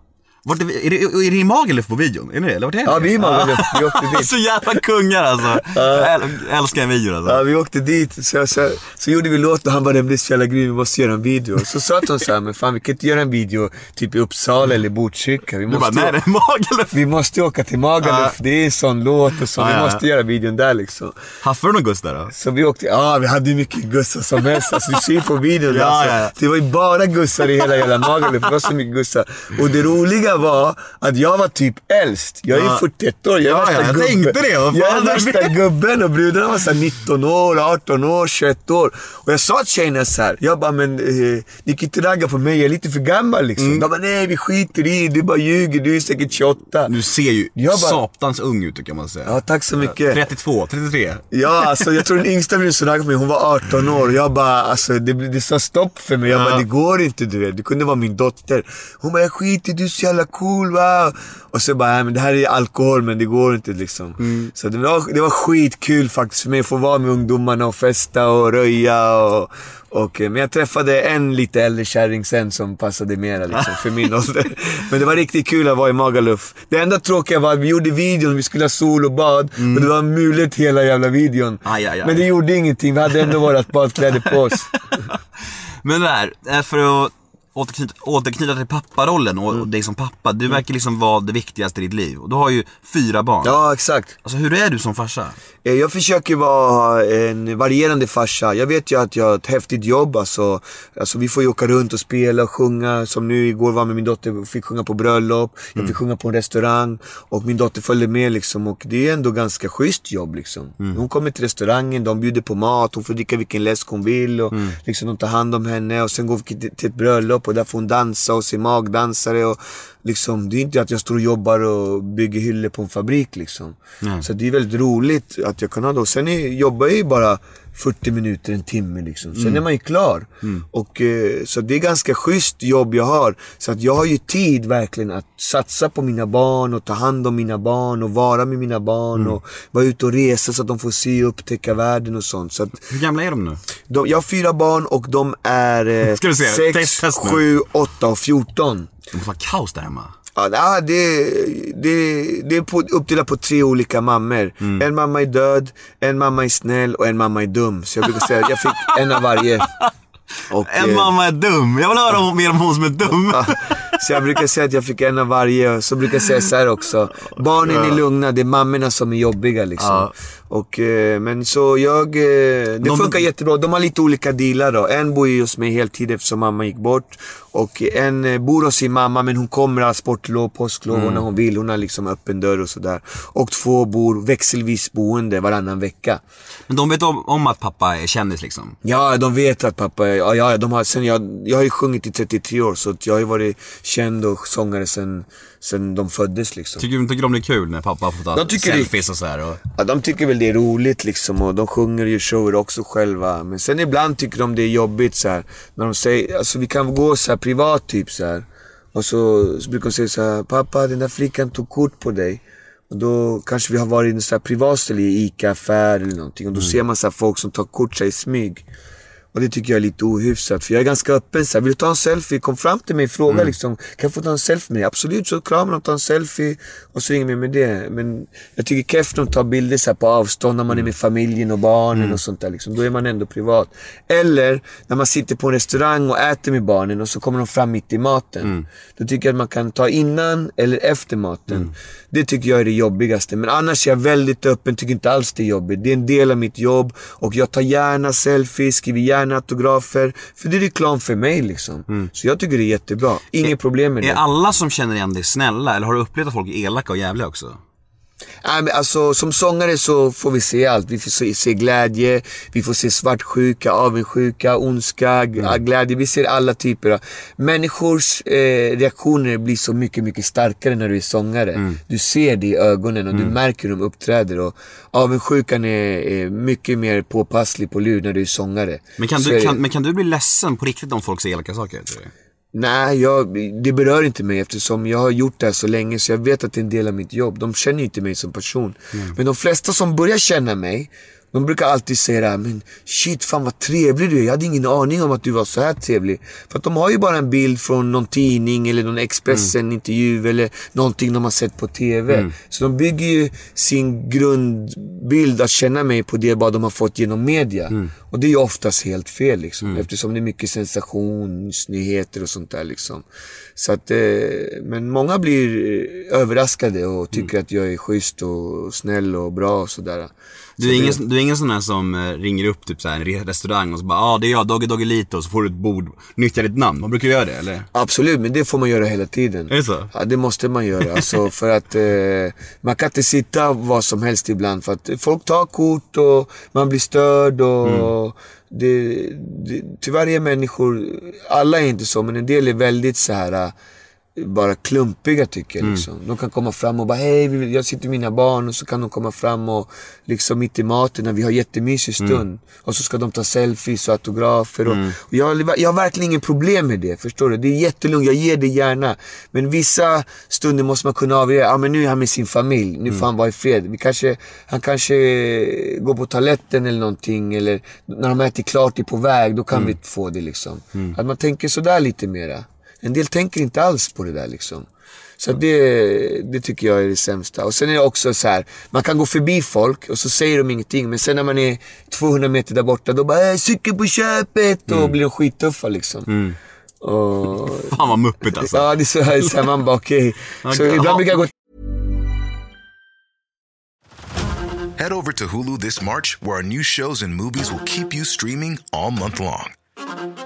Vart är, vi, är, det, är det i Magaluf på videon? Är det det? Eller vart är det? Ja, vi är i Magaluf. Vi åkte dit. Så jävla kungar alltså. Jag äl- älskar en video alltså. Ja, vi åkte dit, så, så, så gjorde vi låten och han bara den blir så jävla grym, vi måste göra en video. Så sa de så här, men fan vi kan inte göra en video typ i Uppsala eller Botkyrka. Vi Du bara, måste, nej det är Magaluf. vi måste åka till Magaluf, det är en sån låt och så, vi måste göra videon där liksom. Haffade du någon Gustav då? Så vi åkte, ja vi hade hur mycket gussar som helst. Alltså, du ser på videon. Ja, alltså. Det var ju bara gussar i hela jävla Magaluf. Det var så mycket gussar. Och det roliga var att jag var typ äldst. Jag är Ja. 41 år. Jag är Ja, värsta ja, jag gubben. tänkte det, Jag är värsta gubben och brudarna var så här 19 år, 18 år, 21 år. Och jag sa till tjejerna så här. Jag bara, men eh, ni kan inte ragga på mig. Jag är lite för gammal liksom. Mm. De bara, nej vi skiter i Du bara ljuger. Du är säkert 28. Du ser ju Jag bara- satans ung ut jag man säga. Ja, tack så mycket. 32, 33. Ja, alltså jag tror den yngsta blev så raggad på mig, hon var 18 år. Jag bara, alltså det, det sa stopp för mig. Jag bara, det går inte du vet. Det kunde vara min dotter. Hon bara, jag skiter du är så jävla cool va. Och så bara, men det här är alkohol men det går inte liksom. Så det var, det var skitkul faktiskt för mig att få vara med ungdomarna och festa och röja och, och, eh, men jag träffade en lite äldre kärring sen som passade mera liksom, för min ålder. Men det var riktigt kul att vara i Magaluf. Det enda tråkiga var att vi gjorde videon, vi skulle ha sol och bad och det var mulet hela jävla videon. Aj, aj, aj. Men det gjorde ingenting, vi hade ändå våra badkläder på oss. Men där, eh, för att återknyta, återknyta till papparollen och och dig som pappa. Du verkar liksom vara det viktigaste i ditt liv. Och du har ju fyra barn. Ja, exakt. Alltså hur är du som farsa? Eh, Jag försöker vara en varierande farsa. Jag vet ju att jag har ett häftigt jobb. Alltså, alltså vi får ju åka runt och spela och sjunga. Som nu igår var med min dotter och fick sjunga på bröllop. Jag fick sjunga på en restaurang. Och min dotter följde med liksom. Och det är ändå ganska schysst jobb liksom. Hon kommer till restaurangen, de bjuder på mat. Hon får dricka vilken läsk hon vill. Och liksom de tar hand om henne. Och sen går vi till till ett bröllop och där får hon dansa och se magdansare. Och liksom, det är inte att jag står och jobbar och bygger hyllor på en fabrik liksom. Så det är väldigt roligt att jag kan ha det. Sen är, jobbar jag ju bara 40 minuter, en timme liksom. Sen är man ju klar. Och, eh, så det är ganska schysst jobb jag har. Så att jag har ju tid verkligen att satsa på mina barn och ta hand om mina barn och vara med mina barn och vara ute och resa så att de får se och upptäcka världen och sånt. Så att Hur gamla är de nu? De, jag har fyra barn och de är eh, Ska vi se, 6, test- test. 7, 8 och 14. Det måste vara kaos där hemma. Ja, nej, det, det, det är på, uppdelat på tre olika mammor. Mm. En mamma är död, en mamma är snäll och en mamma är dum. Så jag brukar säga att jag fick en av varje. Och, En eh, mamma är dum. Jag vill höra om- mer om hon som är dum. Så jag brukar säga att jag fick en av varje. Så brukar jag säga så här också. Barnen är lugna, det är mammorna som är jobbiga liksom. Ja. Och, eh, men så jag, eh, det De- funkar jättebra. De har lite olika dealar då. En bor ju hos mig heltid eftersom mamma gick bort. Och en eh, bor hos sin mamma men hon kommer ha sportlov, påsklov Mm. när hon vill. Hon har liksom öppen dörr och sådär. Och två bor växelvis boende varannan vecka. Men de vet om, om att pappa är kändis liksom. Ja, de vet att pappa är, ja, ja, de har, sen jag, jag har ju sjungit i 33 år så att jag har ju varit känd och sångare sen, sen de föddes liksom. Tycker tycker de det är kul när pappa får ta De tycker det- selfies och sådär? Och... Ja, de tycker väl det är roligt liksom och de sjunger ju shower också själva. Men sen ibland tycker de det är jobbigt så här, När de säger, alltså vi kan gå så här privat typ så här. Och så, så brukar de säga så här, pappa den där flickan tog kort på dig. Och då kanske vi har varit i en privat ställe i ICA-affär eller någonting. Och då ser man så här folk som tar kort sig i smyg. Och det tycker jag är lite ohyfsat. För jag är ganska öppen. Så här, vill du ta en selfie? Kom fram till mig och fråga liksom. Kan jag få ta en selfie med dig? Absolut, så kramar de, tar en selfie. Och så ringer vi med det. Men jag tycker keft de tar bilder så på avstånd när man är med familjen och barnen och sånt där. Liksom. Då är man ändå privat. Eller när man sitter på en restaurang och äter med barnen och så kommer de fram mitt i maten. Då tycker jag att man kan ta innan eller efter maten. Det tycker jag är det jobbigaste. Men annars är jag väldigt öppen, tycker inte alls det är jobbigt. Det är en del av mitt jobb och jag tar gärna selfies, skriver gärna autografer. För det är reklam för mig liksom. Så jag tycker det är jättebra. Inget problem med det. Är alla som känner igen dig snälla? Eller har du upplevt att folk är elaka och jävliga också? Nej, men alltså, som sångare så får vi se allt. Vi får se, glädje, vi får se svartsjuka, avundsjuka, ondska, g- glädje. Vi ser alla typer av... Människors eh, reaktioner blir så mycket, mycket starkare när du är sångare. Du ser det i ögonen och du märker hur de uppträder. Och avundsjukan är, är mycket mer påpasslig på lur när du är sångare. Men kan, Så du, det. kan, men kan du bli ledsen på riktigt om folk säger elaka saker? Tror du? Nej, jag, det berör inte mig eftersom jag har gjort det här så länge så jag vet att det är en del av mitt jobb. De känner ju inte mig som person. Men de flesta som börjar känna mig, De brukar alltid säga det här, men shit fan vad trevlig du är. Jag hade ingen aning om att du var så här trevlig. För att de har ju bara en bild från någon tidning eller någon Expressen-intervju eller någonting de har sett på TV. Så de bygger ju sin grundbild att känna mig på det bara de har fått genom media. Och det är ju oftast helt fel liksom. Eftersom det är mycket sensationsnyheter och sånt där liksom. Så att, eh, men många blir eh, överraskade och tycker att jag är schysst och snäll och bra och sådär. Du är, ingen, du är ingen sån här som eh, ringer upp typ så här, en re- restaurang och så bara ja ah, det är jag, Dogge Doggelito och så får du ett bord, nyttja ditt namn. Man brukar göra det eller? Absolut, men det får man göra hela tiden. Är det så? Ja, det måste man göra. Alltså, för att eh, man kan inte sitta vad som helst ibland. För att folk tar kort och man blir störd och det, det, tyvärr är människor, alla är inte så, men en del är väldigt så här eh, bara klumpiga tycker jag. Liksom. De kan komma fram och bara hej, jag sitter med mina barn och så kan de komma fram och liksom mitt i maten när vi har jättemysig stund. Och så ska de ta selfies och autografer. Och, och jag, jag har verkligen ingen problem med det, förstår du? Det är jättelugnt, jag ger det gärna. Men vissa stunder måste man kunna avgöra, ja men nu är han med sin familj, nu får han vara i fred. Vi kanske, han kanske går på toaletten eller någonting, eller när de äter klart är på väg, då kan vi få det liksom. Att man tänker sådär lite mera. En del tänker inte alls på det där liksom. Så det, det tycker jag är det sämsta. Och sen är det också så här, man kan gå förbi folk och så säger de ingenting. Men sen när man är 200 meter där borta, då bara äh, cykel på köpet och blir de skittuffa liksom. Och, Fan vad muppigt alltså. ja, det är så här, så här man bara okej. Så Okej, ibland brukar jag gå Head over to Hulu this March, where our new shows and movies will keep you streaming all month long.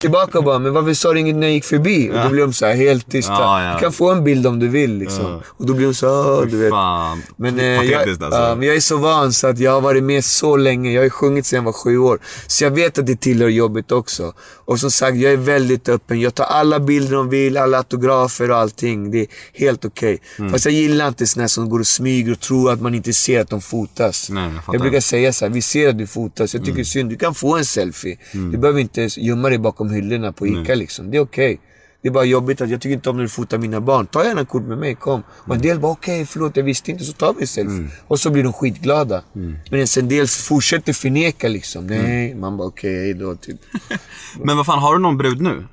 Tillbaka och bara, men varför sa du inget när jag gick förbi? Och då blir de så här helt tysta. Ja, ja. Du kan få en bild om du vill liksom. Och då blir de så här, du vet. Fan. Men, eh, jag, alltså. ja, men jag är så van så att jag har varit med så länge. Jag har ju sjungit sedan jag var sju år. Så jag vet att det tillhör jobbet också. Och som sagt, jag är väldigt öppen. Jag tar alla bilder de vill, alla autografer och allting. Det är helt okej. Mm. Fast jag gillar inte såna som går och smyger och tror att man inte ser att de fotas. Nej, jag. Mm. jag brukar säga så här, vi ser att du fotas. Jag tycker är synd. Du kan få en selfie. Du behöver inte gömma dig bakom hyllorna på Ica liksom. Det är okej. Det är bara jobbigt att jag tycker inte om när du fotar mina barn. Ta gärna kort med mig, kom. Och en del bara okej, förlåt jag visste inte. Så tar vi en selfie. Mm. Och så blir de skitglada. Men en del fortsätter förneka liksom. Mm. Nej, man bara okej, hejdå typ. Men vad fan, har du någon brud nu?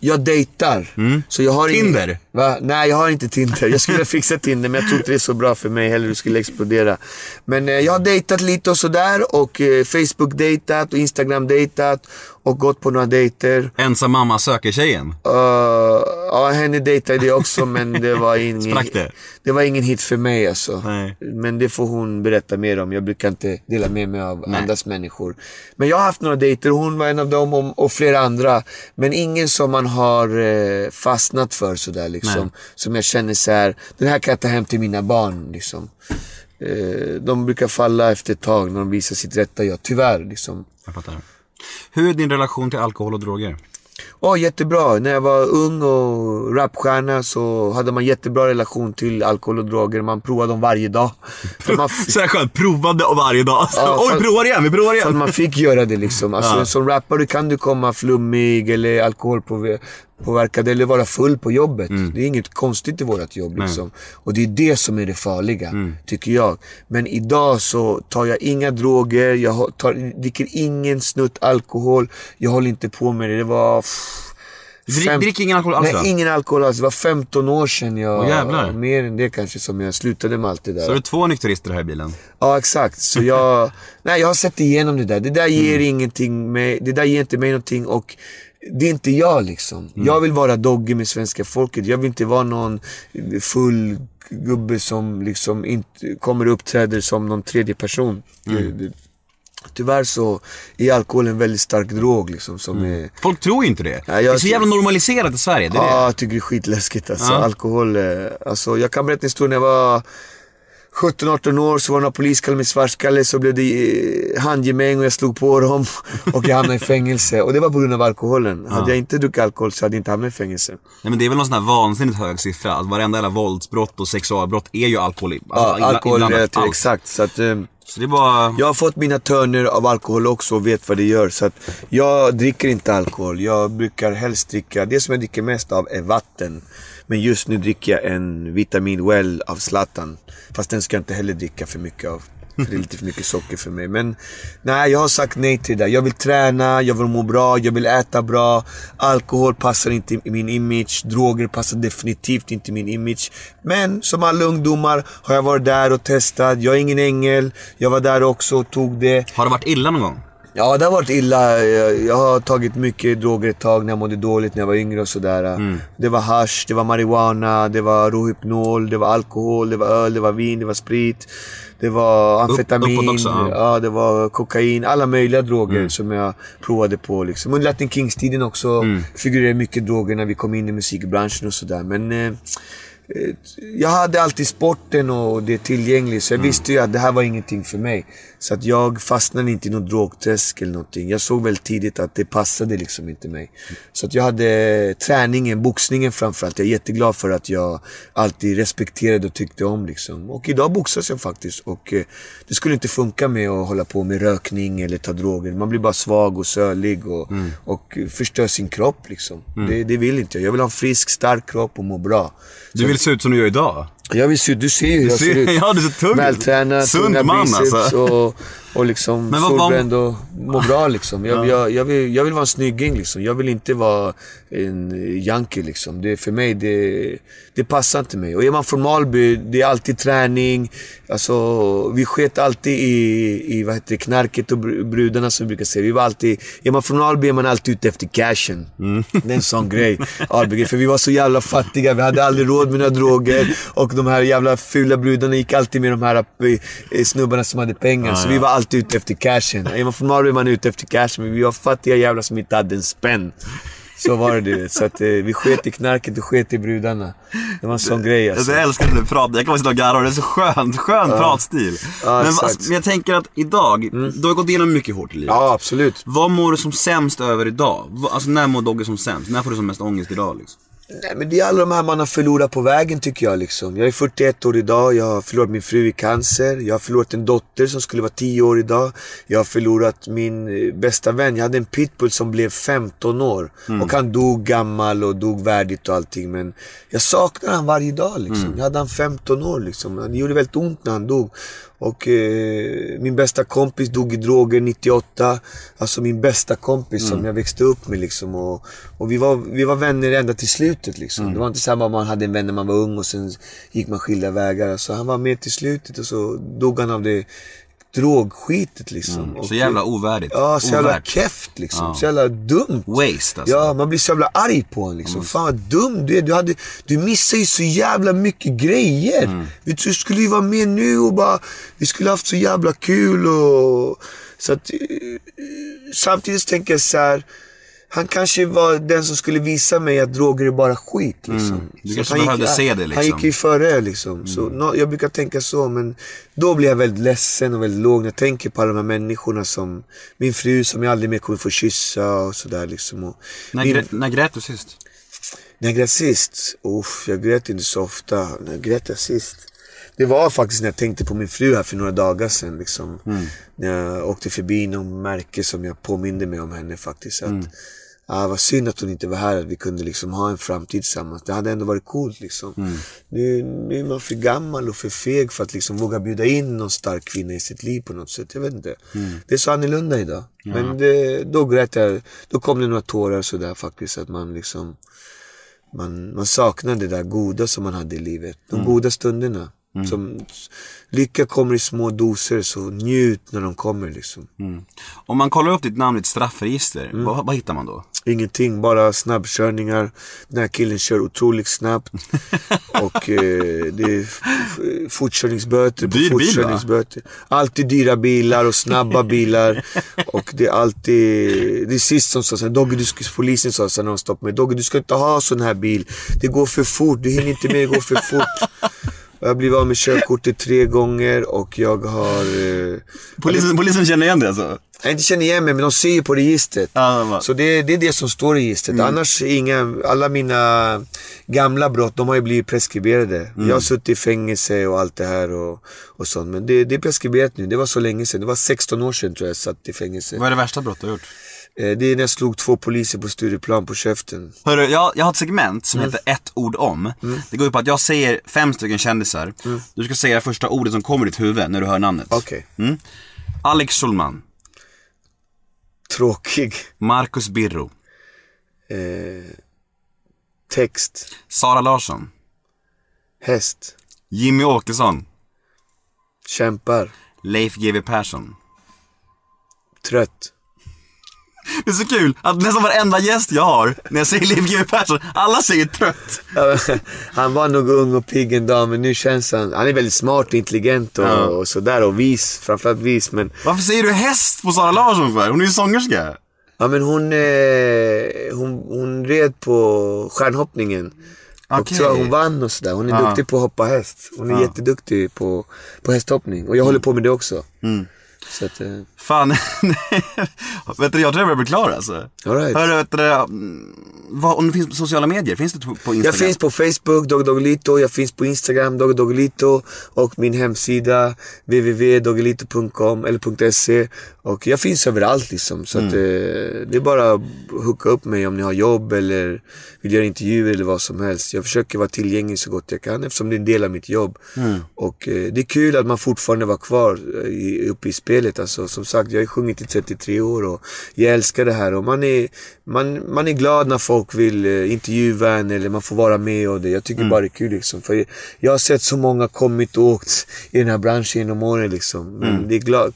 Jag dejtar. Så jag har ingen- Mm. Tinder? Va? Nej, jag har inte Tinder. Jag skulle fixa Tinder, men jag tror inte det är så bra för mig heller. Det skulle explodera. Men eh, jag har dejtat lite och sådär. Och eh, Facebook-dejtat och Instagram-dejtat. Och gått på några dejter. Ensam mamma söker tjejen? Uh, ja, henne dejtade jag också, men det var ingen... Sprack det? Det var ingen hit för mig alltså. Nej. Men det får hon berätta mer om. Jag brukar inte dela med mig av andras människor. Men jag har haft några dejter, hon var en av dem och, och flera andra. Men ingen som man har eh, fastnat för sådär liksom. Som jag känner så här, den här kan jag ta hem till mina barn liksom. Eh, de brukar falla efter ett tag när de visar sitt rätta jag, tyvärr liksom. Jag fattar. Hur är din relation till alkohol och droger? Ja, jättebra. När jag var ung och rapstjärna så hade man jättebra relation till alkohol och droger. Man provade dem varje dag. För man, Så här skönt, provade och varje dag. Ja, Oj, provar igen, vi provar igen. man fick göra det liksom. Alltså, Ja. Som rappare kan du komma flummig eller alkoholpåverkad eller vara full på jobbet. Mm. Det är inget konstigt i vårt jobb liksom. Och det är det som är det farliga, Mm. tycker jag. Men idag så tar jag inga droger, jag har- tar, dricker ingen snutt alkohol. Jag håller inte på med det. Det var... Drick- fem- dricker ingen alkohol alls då? Nej, ingen alkohol alls. Det var 15 år sedan jag... Åh, jävlar. mer än det kanske som jag slutade med allt det där. Så är det två nykterister här i bilen? Ja, exakt. Så jag, nej, jag har sett igenom det där. Det där ger ingenting med, det där ger inte mig någonting och det är inte jag liksom. Jag vill vara dogge med svenska folket. Jag vill inte vara någon full gubbe som liksom inte kommer och uppträder som någon tredje person. Det- Tyvärr så är alkohol en väldigt stark drog liksom som är... Folk tror ju inte det. Ja, det är så jävla normaliserat i Sverige. Det är Ja, det. jag tycker det är skitläskigt alltså. Ja. Alkohol, eh, alltså jag kan berätta en historia när jag var 17-18 år så var det några polis kallade mig svartskalle så blev det eh, handgemäng och jag slog på dem och jag hamnade i fängelse. Och det var på grund av alkoholen. Hade jag inte druckit alkohol så hade jag inte hamnat i fängelse. Nej men det är väl någon sån här vansinnigt hög siffra. Att varenda jävla våldsbrott och sexualbrott är ju alkohol. Ja, Alltså, inbla- alkohol relativt, allt. exakt. Så att, eh, Så det är bara... jag har fått mina törner av alkohol också och vet vad det gör. Så att jag dricker inte alkohol. Jag brukar helst dricka, det som jag dricker mest av är vatten. Men just nu dricker jag en Vitamin Well av Zlatan. Fast den ska jag inte heller dricka för mycket av. För det är lite för mycket socker för mig. Men nej, jag har sagt nej till det där. Jag vill träna, jag vill må bra, jag vill äta bra. Alkohol passar inte i min image. Droger passar definitivt inte i min image. Men som alla ungdomar har jag varit där och testat. Jag är ingen ängel. Jag var där också och tog det. Har det varit illa någon gång? Ja, det har varit illa. Jag, har tagit mycket droger ett tag när jag mådde dåligt när jag var yngre och sådär. Det var hash, det var marijuana, det var Rohypnol, det var alkohol, det var öl, det var vin, det var sprit. Det var amfetamin, också, ja. ja. det var kokain. Alla möjliga droger som jag provade på. Liksom. Under Latin Kings-tiden också figurerade mycket droger när vi kom in i musikbranschen och sådär. Men eh, eh, jag hade alltid sporten och det tillgängligt så jag visste ju att det här var ingenting för mig. Så att jag fastnade inte i någon drogträsk eller någonting. Jag såg väldigt tidigt att det passade liksom inte mig. Så att jag hade träningen, boxningen framförallt. Jag är jätteglad för att jag alltid respekterade och tyckte om liksom. Och idag boxas jag faktiskt. Och eh, det skulle inte funka med att hålla på med rökning eller ta droger. Man blir bara svag och sölig och, och förstör sin kropp liksom. Det, det vill inte jag. Jag vill ha en frisk, stark kropp och må bra. Du vill se ut som du gör idag. Jag vill se, du ser ju hur jag ser- ser ut. ja, du ser tung. Vältränad, Sund tunga man, biceps alltså. och, och liksom solbränd och må bra liksom. Jag, jag, jag, vill, jag vill vara en snygging liksom. Jag vill inte vara en junkie liksom. Det, för mig, det, det passar inte mig. Och är man från Malby, det är alltid träning. Alltså, vi sket alltid i, i vad heter det, knarket och br- brudarna som vi brukar säga. Vi var alltid, är man från Alby är man alltid ute efter cashen. Det är en sån grej. Alby, för vi var så jävla fattiga. Vi hade aldrig råd med några droger. Och de här jävla fula brudarna gick alltid med de här eh, snubbarna som hade pengar. så vi var alltid ute efter cashen. Är man från Alby är man ute efter cashen. Men vi var fattiga jävlar som inte hade en spänn. Så var det du. Så att eh, vi sket i knarket och sket i brudarna. Det var en sån grej alltså. Jag älskar när du pratar, jag kan bara sitta och garva, det är så skönt, skön pratstil. Ja, men, alltså, men jag tänker att idag, du har gått igenom mycket hårt i livet. Ja, absolut. Vad mår du som sämst över idag? Alltså när mår Dogge som sämst? När får du som mest ångest idag liksom? Nej, men det är alla de här man har förlorat på vägen tycker jag. Liksom. Jag är 41 år idag, jag har förlorat min fru i cancer. Jag har förlorat en dotter som skulle vara 10 år idag. Jag har förlorat min eh, bästa vän. Jag hade en pitbull som blev 15 år. Och han dog gammal och dog värdigt och allting. Men jag saknar han varje dag liksom. Jag hade han 15 år liksom. Det gjorde väldigt ont när han dog. Och eh, min bästa kompis dog i droger 98. Alltså min bästa kompis som jag växte upp med liksom. Och, och vi, var, vi var vänner ända till slutet liksom. Det var inte samma om man hade en vän när man var ung och sen gick man skilda vägar. Alltså, han var med till slutet och så dog han av det drogskitet liksom. Och, Så jävla ovärdigt. Ja, så jävla Ovärt. keft liksom. Ja. Så jävla dumt. Waste alltså. Ja, man blir så jävla arg på honom liksom. Fan vad dum du är. Du, hade, du missar ju så jävla mycket grejer. Mm. Du skulle ju vara med nu och bara, vi skulle haft så jävla kul och... Så att, samtidigt tänker jag så här. Han kanske var den som skulle visa mig att droger är bara skit. Liksom. Mm. Du kanske han gick- behövde se det, Han liksom. gick ju före liksom. Så, nå- jag brukar tänka så, men då blir jag väldigt ledsen och väldigt låg när jag tänker på alla de här människorna som... Min fru som jag aldrig mer kommer få kyssa och sådär liksom. Och När, min- grä, när grät du sist? när jag grät sist? Uff, jag grät inte så ofta. När grät jag sist? Det var faktiskt när jag tänkte på min fru här för några dagar sedan. Liksom. När jag åkte förbi någon märke som jag påminde mig om henne faktiskt. Att, ah, vad synd att hon inte var här, att vi kunde liksom ha en framtid tillsammans. Det hade ändå varit coolt liksom. Nu, nu är man för gammal och för feg för att liksom våga bjuda in någon stark kvinna i sitt liv på något sätt. Jag vet inte. Det är så annorlunda idag. Men det, då grät jag, då kom det några tårar sådär faktiskt. Att man liksom man, man saknar det där goda som man hade i livet. De goda stunderna. Som, lycka kommer i små doser, så njut när de kommer liksom. Om man kollar upp ditt namn i ett straffregister, Mm. vad, vad hittar man då? Ingenting, bara snabbkörningar. Den här killen kör otroligt snabbt. och eh, det är fortkörningsböter på Dyr bil, va? fortkörningsböter. Alltid dyra bilar och snabba bilar. och det är alltid... Det är sist som sa såhär, Dogge, du ska, polisen sa såhär när de stoppade mig. Dogge, du ska inte ha sån här bil. Det går för fort, du hinner inte med, det går för fort. Jag har blivit av med körkortet tre gånger och jag har... Eh, Polisen, polisen känner igen det alltså? jag inte känner igen mig, men de ser ju på registret. Bara- Så det, det är det som står i registret. Annars är inga, alla mina gamla brott, de har ju blivit preskriberade. Jag har suttit i fängelse och allt det här och, och sånt. Men det, det är preskriberat nu. Det var så länge sedan. Det var 16 år sedan tror jag jag satt i fängelse. Vad är det värsta brott du har gjort? Eh, Det är när jag slog två poliser på Stureplan på käften. Hörru, jag, jag har ett segment som heter ett ord om. Det går ut på att jag säger fem stycken kändisar. Du ska säga det första ordet som kommer i ditt huvud när du hör namnet. Okej. Mm. Alex Schulman, Tråkig. Marcus Birro, Eh, text. Sara Larsson, Häst. Jimmy Åkesson, Kämpar. Leif GW Persson. Trött. Det är så kul att nästan varenda gäst jag har, när jag säger Leif GW Persson, alla säger trött. Ja, han var nog ung och pigg en dag, men nu känns han... Han är väldigt smart och intelligent och, Ja. och sådär och vis. Framförallt vis, men... Varför säger du häst på Sara Larsson för? Hon är ju sångerska. Ja men hon, eh, hon, hon red på stjärnhoppningen. Och Okej. tror jag hon vann och sådär. Hon är Ja. duktig på att hoppa häst. Hon är jätteduktig på, på hästhoppning. Och jag håller på med det också. Mm. Så att, eh, Fan, vet du, jag tror jag börjar bli klar alltså. All right. Hörru, vet du, mm, vad, om det finns på sociala medier, finns det på Instagram? jag finns på Facebook, Dogdoggelito. Jag finns på Instagram, Dogdoggelito. Och min hemsida, www.doggelito.com eller .se. Och jag finns överallt liksom. Så att, eh, det är bara att hooka upp mig om ni har jobb eller vill göra intervjuer eller vad som helst. Jag försöker vara tillgänglig så gott jag kan eftersom det är en del av mitt jobb. Och eh, det är kul att man fortfarande var kvar eh, i, uppe i spelet. Alltså, som sagt, jag har ju sjungit i 33 år och jag älskar det här. Och man är, man, man är glad när folk vill eh, intervjua en eller man får vara med och det. Jag tycker bara det är kul liksom. För jag har sett så många kommit och åkt i den här branschen genom åren liksom. Men det är glad,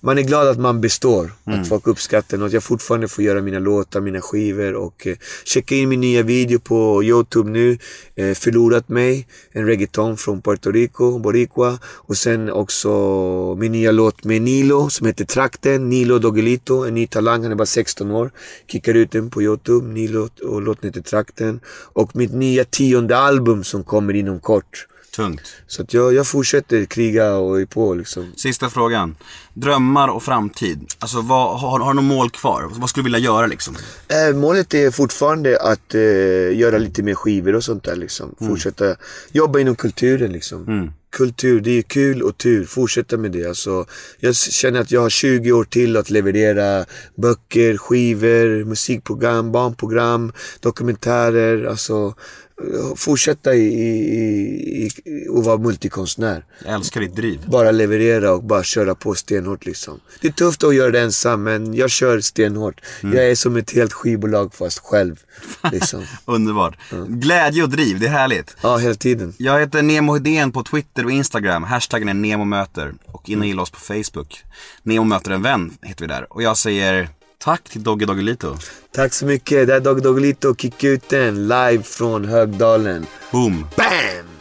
man är glad att man består. Att folk uppskattar att jag fortfarande får göra mina låtar, mina skivor och eh, checka in min nya video på Youtube nu. Eh, Förlorat mig, en reggaeton från Puerto Rico, Boricua. Och sen också min nya låt med Nilo som heter Trakten, Nilo Doggelito, en ny talang, han är bara 16 år. Kickar ut den på Youtube, Nilo och låten heter Trakten. Och mitt nya tionde album som kommer inom kort. Tungt. Så att jag, jag fortsätter kriga och är på liksom. Sista frågan. Drömmar och framtid. Alltså, vad, har, har du något mål kvar? Vad skulle du vilja göra liksom? Eh, målet är fortfarande att eh, göra lite mer skivor och sånt där liksom. Fortsätta jobba inom kulturen liksom. Kultur, det är kul och tur. Fortsätta med det. Alltså, jag känner att jag har 20 år till att leverera böcker, skivor, musikprogram, barnprogram, dokumentärer. Alltså, fortsätta i, i, i, i, och vara multikonstnär. Jag älskar ditt driv. Bara leverera och bara köra på stenhårt liksom. Det är tufft att göra det ensam men jag kör stenhårt. Jag är som ett helt skivbolag fast själv. Liksom. Underbart. Glädje och driv, det är härligt. Ja, hela tiden. Jag heter Nemo Hedén på Twitter och Instagram. Hashtaggen är NEMOMÖTER. Och in och gilla oss på Facebook. Nemo möter en vän heter vi där. Och jag säger tack till Dogge Doggelito. Tack så mycket. Det är Dog Doggelito och Kick ut den live från Högdalen. Boom. Bam!